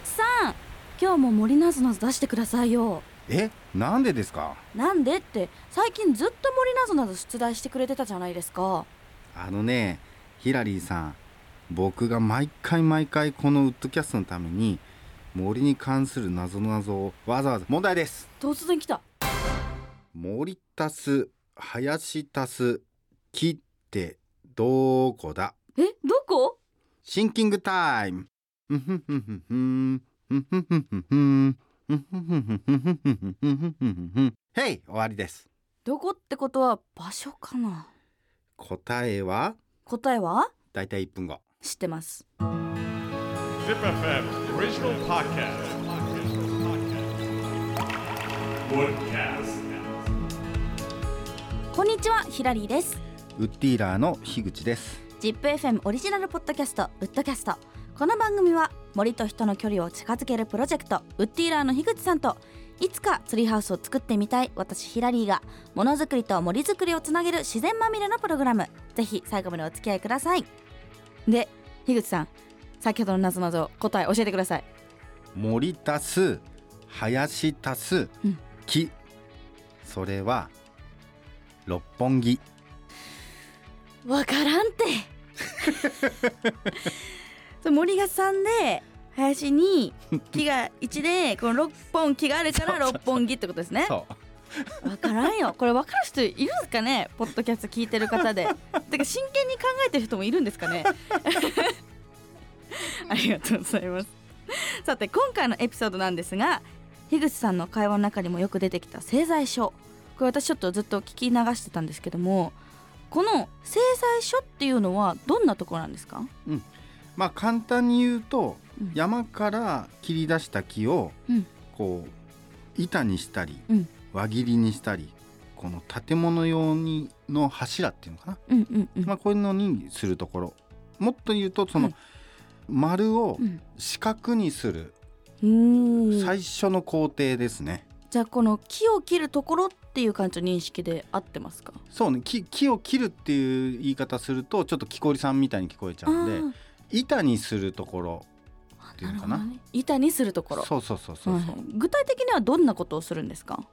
口さん今日も森なぞなぞ出してくださいよ。えなんでですか？なんでって最近ずっと森なぞなぞ出題してくれてたじゃないですか。あのねヒラリーさん僕が毎回毎回このウッドキャストのために森に関する謎の謎をわざわざ問題です。突然来た。森足す林足す木ってどこだ？えどこ？シンキングタイムへい終わりですどこってことは場所かな答えは答えはだいたい1分後知ってます ZIPFM こんにちはヒラリーですウッディーラーの樋口です ZIPFM オリジナルポッドキャストウッドキャストこの番組は森と人の距離を近づけるプロジェクトウッディーラーの樋口さんといつかツリーハウスを作ってみたい私ヒラリーがものづくりと森づくりをつなげる自然まみれのプログラム。ぜひ最後までお付き合いください。で樋口さん先ほどの謎々答え教えてください。森足す林足すうん。木、それは六本木。わからんて。そ れ森が3で林に 木が1でこの6本木があるから六本木ってことですね。そう。わからんよ。これわかる人いるんですかね？ポッドキャスト聞いてる方で。てか真剣に考えてる人もいるんですかね？ありがとうございます。さて今回のエピソードなんですが樋口さんの会話の中にもよく出てきた製材所これ私ちょっとずっと聞き流してたんですけどもこの製材所っていうのはどんなところなんですか？まあ簡単に言うと、うん。山から切り出した木を、うん。こう板にしたり、うん。輪切りにしたりこの建物用にの柱っていうのかな、うんうんうん、まあ、こういうのにするところ。もっと言うとその、はい。丸をうん。四角にする。最初の工程ですね。じゃあこの木を切るところっていう感じの認識で合ってますか？そうね。木木を切るっていう言い方するとちょっと木こりさんみたいに聞こえちゃうんであ板にするところーていうのかな。ね。板にするところ。そうそうそうそうそう、はいはい。具体的にはどんなことをするんですか？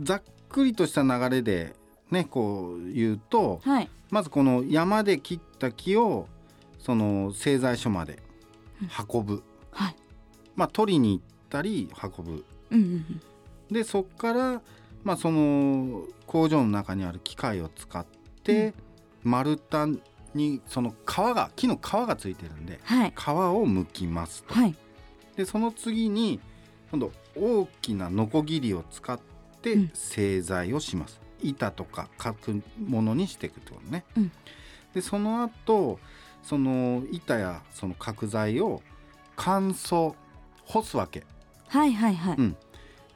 ざっくりとした流れでねこう言うとはい。まずこの山で切った木をその製材所まで運ぶ、はい。まあ取りに行ったり運ぶ。うんうんうん。でそっからまあその工場の中にある機械を使って、丸太にその皮が木の皮がついてるんではい。皮を剥きますと。はい。でその次に今度大きなノコギリを使ってうん。製材をします、板とか書くものにしていくってことね、うん。でその後その板やその角材を乾燥干すわけ。はいはいはい、うん。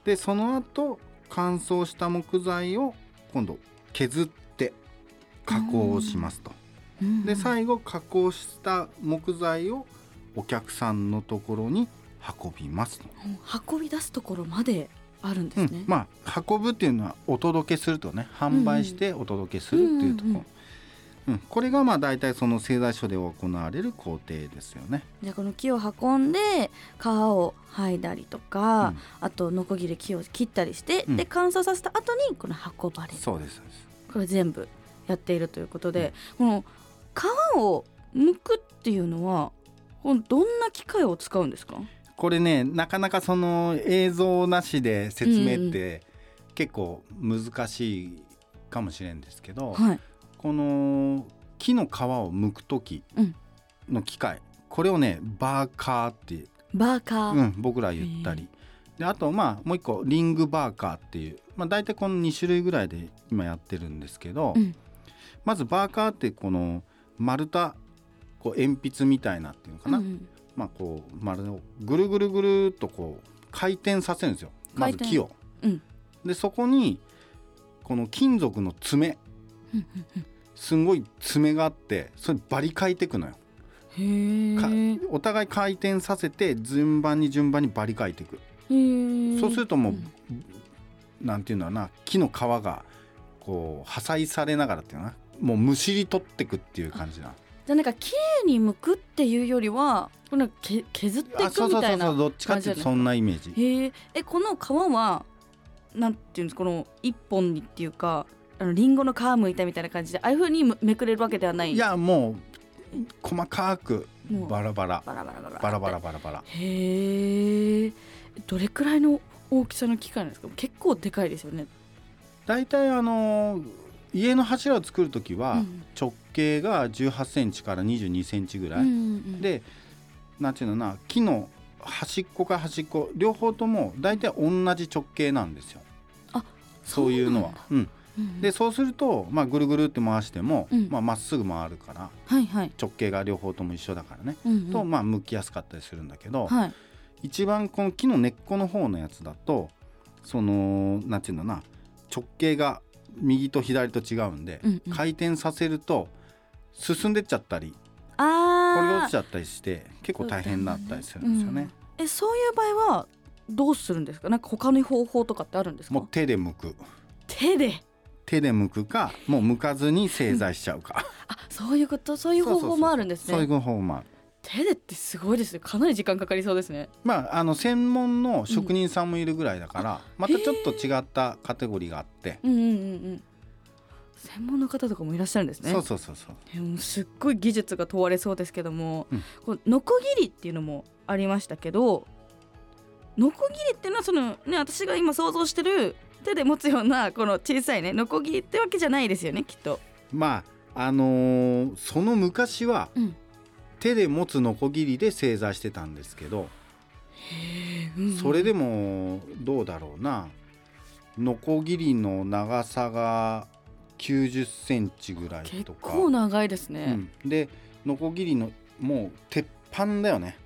でその後乾燥した木材を今度削って加工をしますと、うんで最後加工した木材をお客さんのところに運びますと、運び出すところまであるんですね、うんまあ運ぶっていうのはお届けするとね販売してお届けするっていうとこ。ろ、うんうんうん。これがまあ大体その製材所で行われる工程ですよね。じゃあこの木を運んで皮を剥いだりとか、うん。あとノコギリで木を切ったりして、うん。で乾燥させた後にこの運ばれる。そうですそうです。これ全部やっているということで、この皮を剥くっていうのはどんな機械を使うんですか？これねなかなかその映像なしで説明って結構難しいかもしれんですけど、はい。この木の皮を剥く時の機械、これをねバーカーってバーカー、うん、僕ら言ったり。であとまあもう一個リングバーカーっていう、まあ、大体この2種類ぐらいで今やってるんですけど、うん。まずバーカーってこの丸太こう鉛筆みたいなっていうのかな、うんまあこう丸をぐるぐるぐるっとこう回転させるんですよ。まず木を。うん。でそこにこの金属の爪。すんごい爪があってそれバリかいていくのよ。へかえお互い回転させて順番に順番にバリかいていく。そうするともう、ん。なんていうんだろうな木の皮がこう破砕されながらっていうのかなもうむしり取ってくっていう感じな。じゃあなんか綺麗に剥くっていうよりはこれなんかけ削っていくみたいうなそうどっちかっていうとそんなイメージ。へええこの皮はなんていうんですかこの一本にっていうかあのリンゴの皮むいたみたいな感じでああいう風にめくれるわけではない。いやもう細かくバラバラ。バラバラバラバラバラ。バラバラへえどれくらいの大きさの機械なんですか？結構でかいですよね。大体あの家の柱を作る時はうん。直径が1 8ンチから2 2ンチぐらい、うんうんでなんていうのかな木の端っこか端っこ両方とも大体同じ直径なんですよ。あそういうのは。うん、うん。でそうすると、まあ、ぐるぐるって回してもうん。まあまっすぐ回るからはいはい、直径が両方とも一緒だからね、うんうん。とまあ向きやすかったりするんだけど、はい。一番この木の根っこの方のやつだとそのなんていうのかな直径が右と左と違うんで、うんうん。回転させると進んでっちゃったりああこれが落ちちゃったりして結構大変だったりするんですよね。えそういう場合はどうするんですか？なんか他の方法とかってあるんですか？もう手で剥く。手で？手で剥くかもう剥かずに製材しちゃうか、あそういうこと？そういう方法もあるんですね。そういう方法もある。手でってすごいですね。かなり時間かかりそうですね。まあ、あの専門の職人さんもいるぐらいだから、またちょっと違ったカテゴリーがあって、うんうんうんうん。専門の方とかもいらっしゃるんですね。そうそうそうそう。えもうすっごい技術が問われそうですけども、うん。こうノコギリっていうのもありましたけどノコギリっていうのはそのね私が今想像してる手で持つようなこの小さいねノコギリってわけじゃないですよねきっと。まああのーその昔はうん手で持つノコギリで製材してたんですけど、それでもどうだろうな。ノコギリの長さが90センチぐらい結とか、構長いですね。うん、でノコギリのもう鉄板だよね。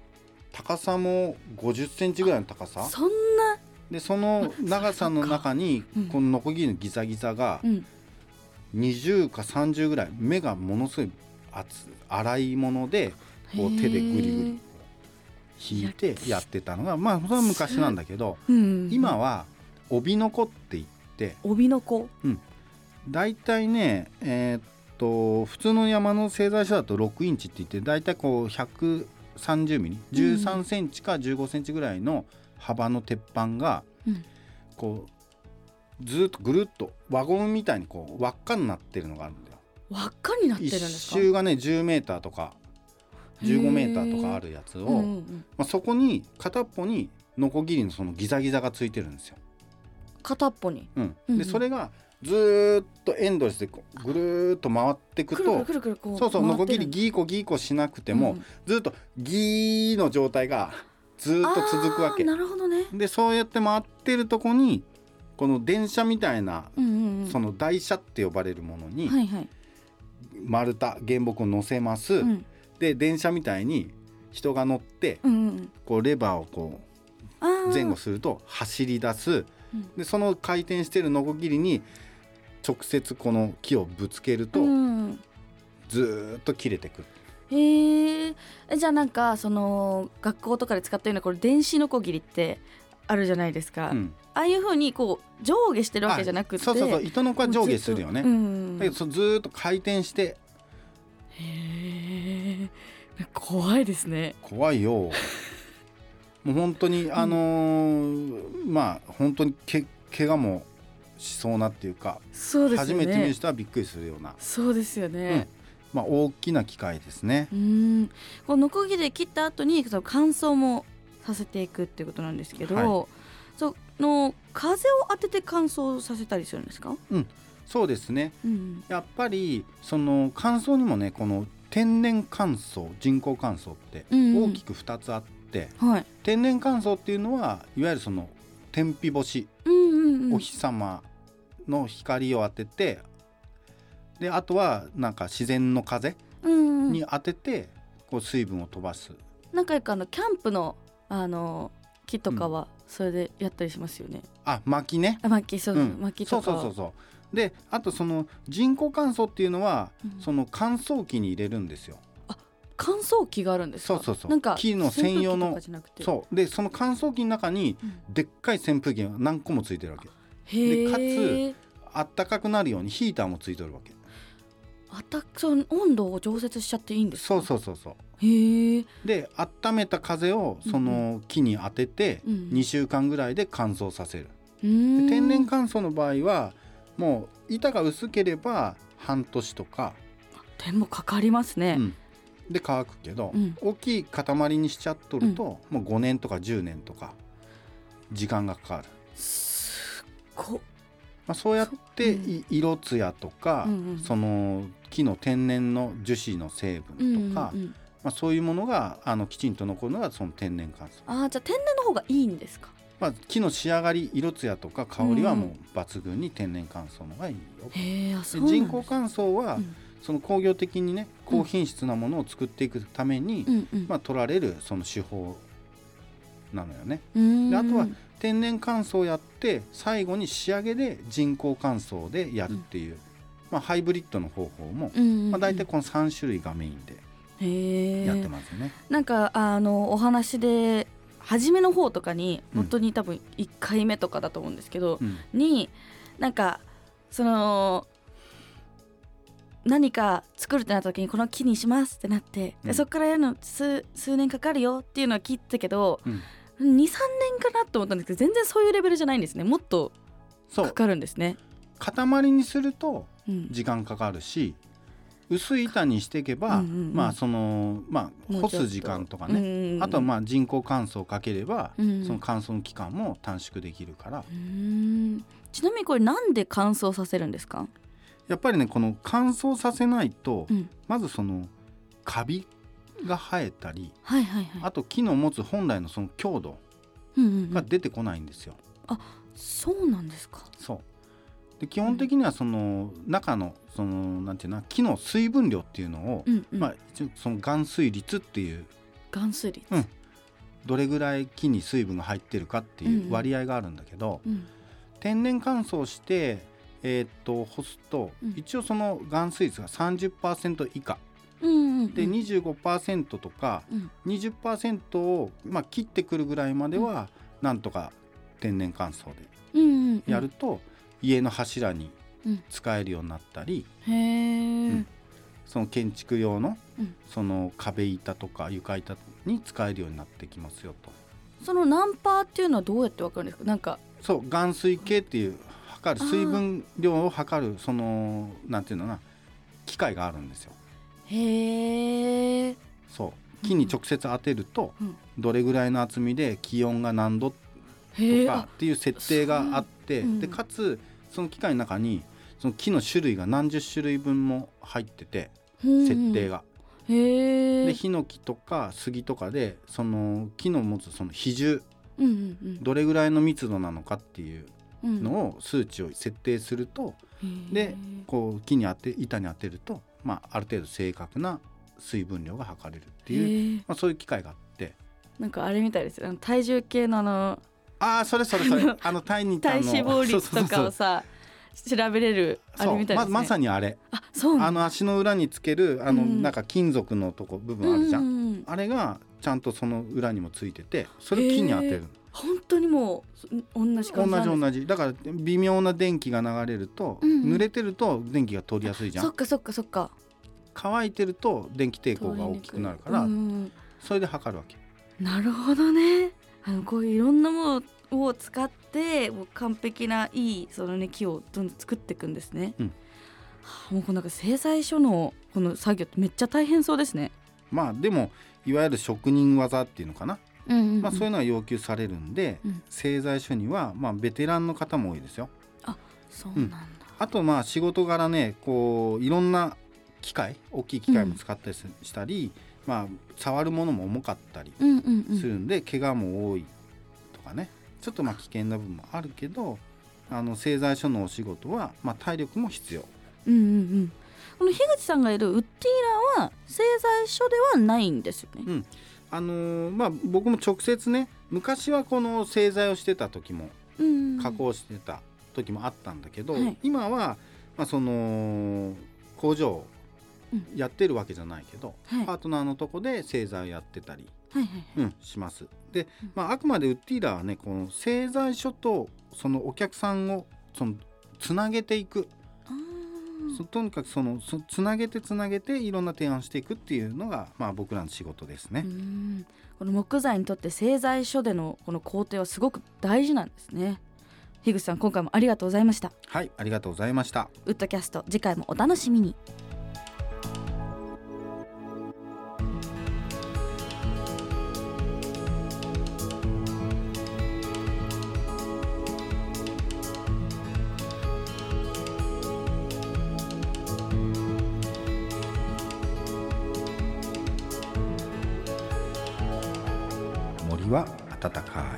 高さも50センチぐらいの高さ。そんな、でその長さの中にうん。このノコギリのギザギザがうん、20か30ぐらい。目がものすごい厚粗いものでこう手でグリグリ引いてやってたのがまあそれは昔なんだけど。うん、今は帯ノコって言って帯の子？大体ねえーっと普通の山の製材所だと6インチって言って大体こう130ミリ？13センチか15センチぐらいの幅の鉄板がうんこうずーっとぐるっと輪ゴムみたいにこう輪っかになってるのがあるんだよ。輪っかになってるん一ですか？周がね10メーターとか15メーターとかあるやつを、うんうんうんまあ、そこに片っぽにノコギリのそのギザギザがついてるんですよ。片っぽに。うんでそれがずーっとエンドレスでぐるーっと回っていくと。そうそうノコギリーギーコギーコしなくても、うんずーっとギーの状態がずーっと続くわけ。なるほどね。でそうやって回ってるとこにこの電車みたいな、うんうんうん。その台車って呼ばれるものにはいはい。丸太原木を乗せます。うんで電車みたいに人が乗ってうんうん。こうレバーをこう前後すると走り出す。うん。でその回転してるノコギリに直接この木をぶつけるとうんずーっと切れてく。る。へええじゃあなんかその学校とかで使ったようなこれ電子ノコギリってあるじゃないですか、うん。ああいう風にこう上下してるわけじゃなくてあそうそうそう。糸の子は上下するよね。うんだけどずーっと回転して怖いですね。怖いよ。もう本当にあのーまあ本当にけ怪我もしそうなっていうかそうですよね。初めて見る人はびっくりするような、そうですよね。まあ、大きな機械ですね。うん。このノコギ切った後にその乾燥もさせていくっていうことなんですけど、はその風を当てて乾燥させたりするんですか、そうですね。うん、やっぱりその乾燥にもねこの天然乾燥人工乾燥ってうん。うん大きく2つあって、はい。天然乾燥っていうのはいわゆるその天日干し、うんうんうん。お日様の光を当ててであとはなんか自然の風うんうん。に当ててこう水分を飛ばす、なんかよくあのキャンプのあの木とかはそれでやったりしますよね。あ薪ね、あ薪そう、うん、薪とかそうそうそうそうであとその人工乾燥っていうのは、うん。その乾燥機に入れるんですよ。乾燥機があるんですか？そうそうそう。なんか木の専用のそう。でその乾燥機の中にうん。でっかい扇風機が何個もついてるわけ。へえ。でかつあったかくなるようにヒーターもついてるわけ。あたその温度を調節しちゃっていいんですか？そうそうそうそう。へえで温めた風をその木に当ててうん。2週間ぐらいで乾燥させる、うーん。で天然乾燥の場合はもう板が薄ければ半年とか、手もかかりますね、うん。で乾くけど、うん。大きい塊にしちゃっとると、もう5年とか10年とか時間がかかる、すっごまあ、そうやって色艶とか、うんうん。その木の天然の樹脂の成分とか、うんうんうん。まあ、そういうものがあのきちんと残るのがその天然乾燥、あーじゃあ天然の方がいいんですか？まあ、木の仕上がり色艶とか香りはもう抜群に天然乾燥の方がいいよ、うなん人工乾燥は、うん。その工業的にね高品質なものを作っていくために、うんうん。まあ、取られるその手法なのよね。であとは天然乾燥をやって最後に仕上げで人工乾燥でやるっていう、まあ、ハイブリッドの方法も、うんうんうん。まあ、大体この3種類がメインでやってますね。なんかあのお話で初めの方とかにうん。本当に多分1回目とかだと思うんですけど、うん。になんかその何か作るってなった時にこの木にしますってなって、でうん。そこからやるの数数年かかるよっていうのは聞いてたけどうん。23年かなと思ったんですけど全然そういうレベルじゃないんですね。もっとかかるんですね。塊にするとうん。時間かかるし薄い板にしていけば、うんうんうん。まあそのまあ干す時間とかね、うんうんあとはまあ人工乾燥をかければ、うんその乾燥の期間も短縮できるから、ちなみにこれなんで乾燥させるんですか、やっぱりねこの乾燥させないと、うん、まずそのカビが生えたりはいはいはい。あと木の持つ本来のその強度うんうんうん。が出てこないんですよ。そうなんですか？そうで基本的にはその中のそのなんていうの木の水分量っていうのを、うんうん。まあ一応その含水率っていう。含水率、うん。どれぐらい木に水分が入ってるかっていう割合があるんだけど、うん。天然乾燥して、えーっと干すと、うん。一応その含水率が30%以下。うんうんうん。で25%とかうん。20%を、まあ、切ってくるぐらいまではなんとか天然乾燥でうんうんうん。やると、家の柱にうん。使えるようになったり、うん。その建築用のうんその壁板とか床板に使えるようになってきますよと。そのナンパーっていうのはどうやってわかるんですか？なんか。そう含水計っていう測る水分量を測るそのなんていうのかな機械があるんですよ。へえそう。木に直接当てるとうん。どれぐらいの厚みで気温が何度とかっていう設定があって、でかつその機械の中にその木の種類が何十種類分も入ってて設定が。でヒノキとか杉とかでその木の持つその比重うんうんうん。どれぐらいの密度なのかっていううん。のを数値を設定するとへー。でこう木に当て板に当てると、まあ、ある程度正確な水分量が測れるっていう、まあ、そういう機械があって。なんかあれみたいですよ。体重計のあのああそれそれそれ。あの体に体脂肪率とかをさ調べれるあれみたいですね。ままさにあれ。あそうなんあの足の裏につけるあの、うん。なんか金属のとこ部分あるじゃん、うんうんあれがちゃんとその裏にもついててそれを木に当てる本当にもう同じ同じ感じなんです。同じだから微妙な電気が流れると、うんうん。濡れてると電気が通りやすいじゃん。そっかそっかそっか。乾いてると電気抵抗が大きくなるから、うんうんそれで測るわけ。なるほどねあのこういういろんなものを使ってもう完璧ないいそのね木をどんどん作っていくんですね、うん。はあもうこのなんか製材所のこの作業ってめっちゃ大変そうですね。まあでもいわゆる職人技っていうのかな、うんうんうん。まあ、そういうのが要求されるんで、うん。製材所にはまあベテランの方も多いですよ。そうなんだ、あとまあ仕事柄ねこういろんな機械大きい機械も使ったりすしたり、まあ触るものも重かったりうんうんうん。するんで、怪我も多いとかね。ちょっとまあ危険な部分もあるけどあの製材所のお仕事はまあ体力も必要。うんうんうん。この樋口さんがいるウッディーラーは製材所ではないんですよね？あのーまあ僕も直接ね昔はこの製材をしてた時もうん。加工してた時もあったんだけど、はい。今は、まあ、その工場やってるわけじゃないけど、はい。パートナーのとこで製材をやってたり、はいはいうん、します。でうん、まあ、あくまでウッディーラーはねこの製材所とそのお客さんをそのつなげていく。とにかくそのそつなげてつなげていろんな提案していくっていうのが、まあ、僕らの仕事ですね。うん。この木材にとって製材所でのこの工程はすごく大事なんですね。樋口さん今回もありがとうございました。はいありがとうございました。ウッドキャスト次回もお楽しみに暖か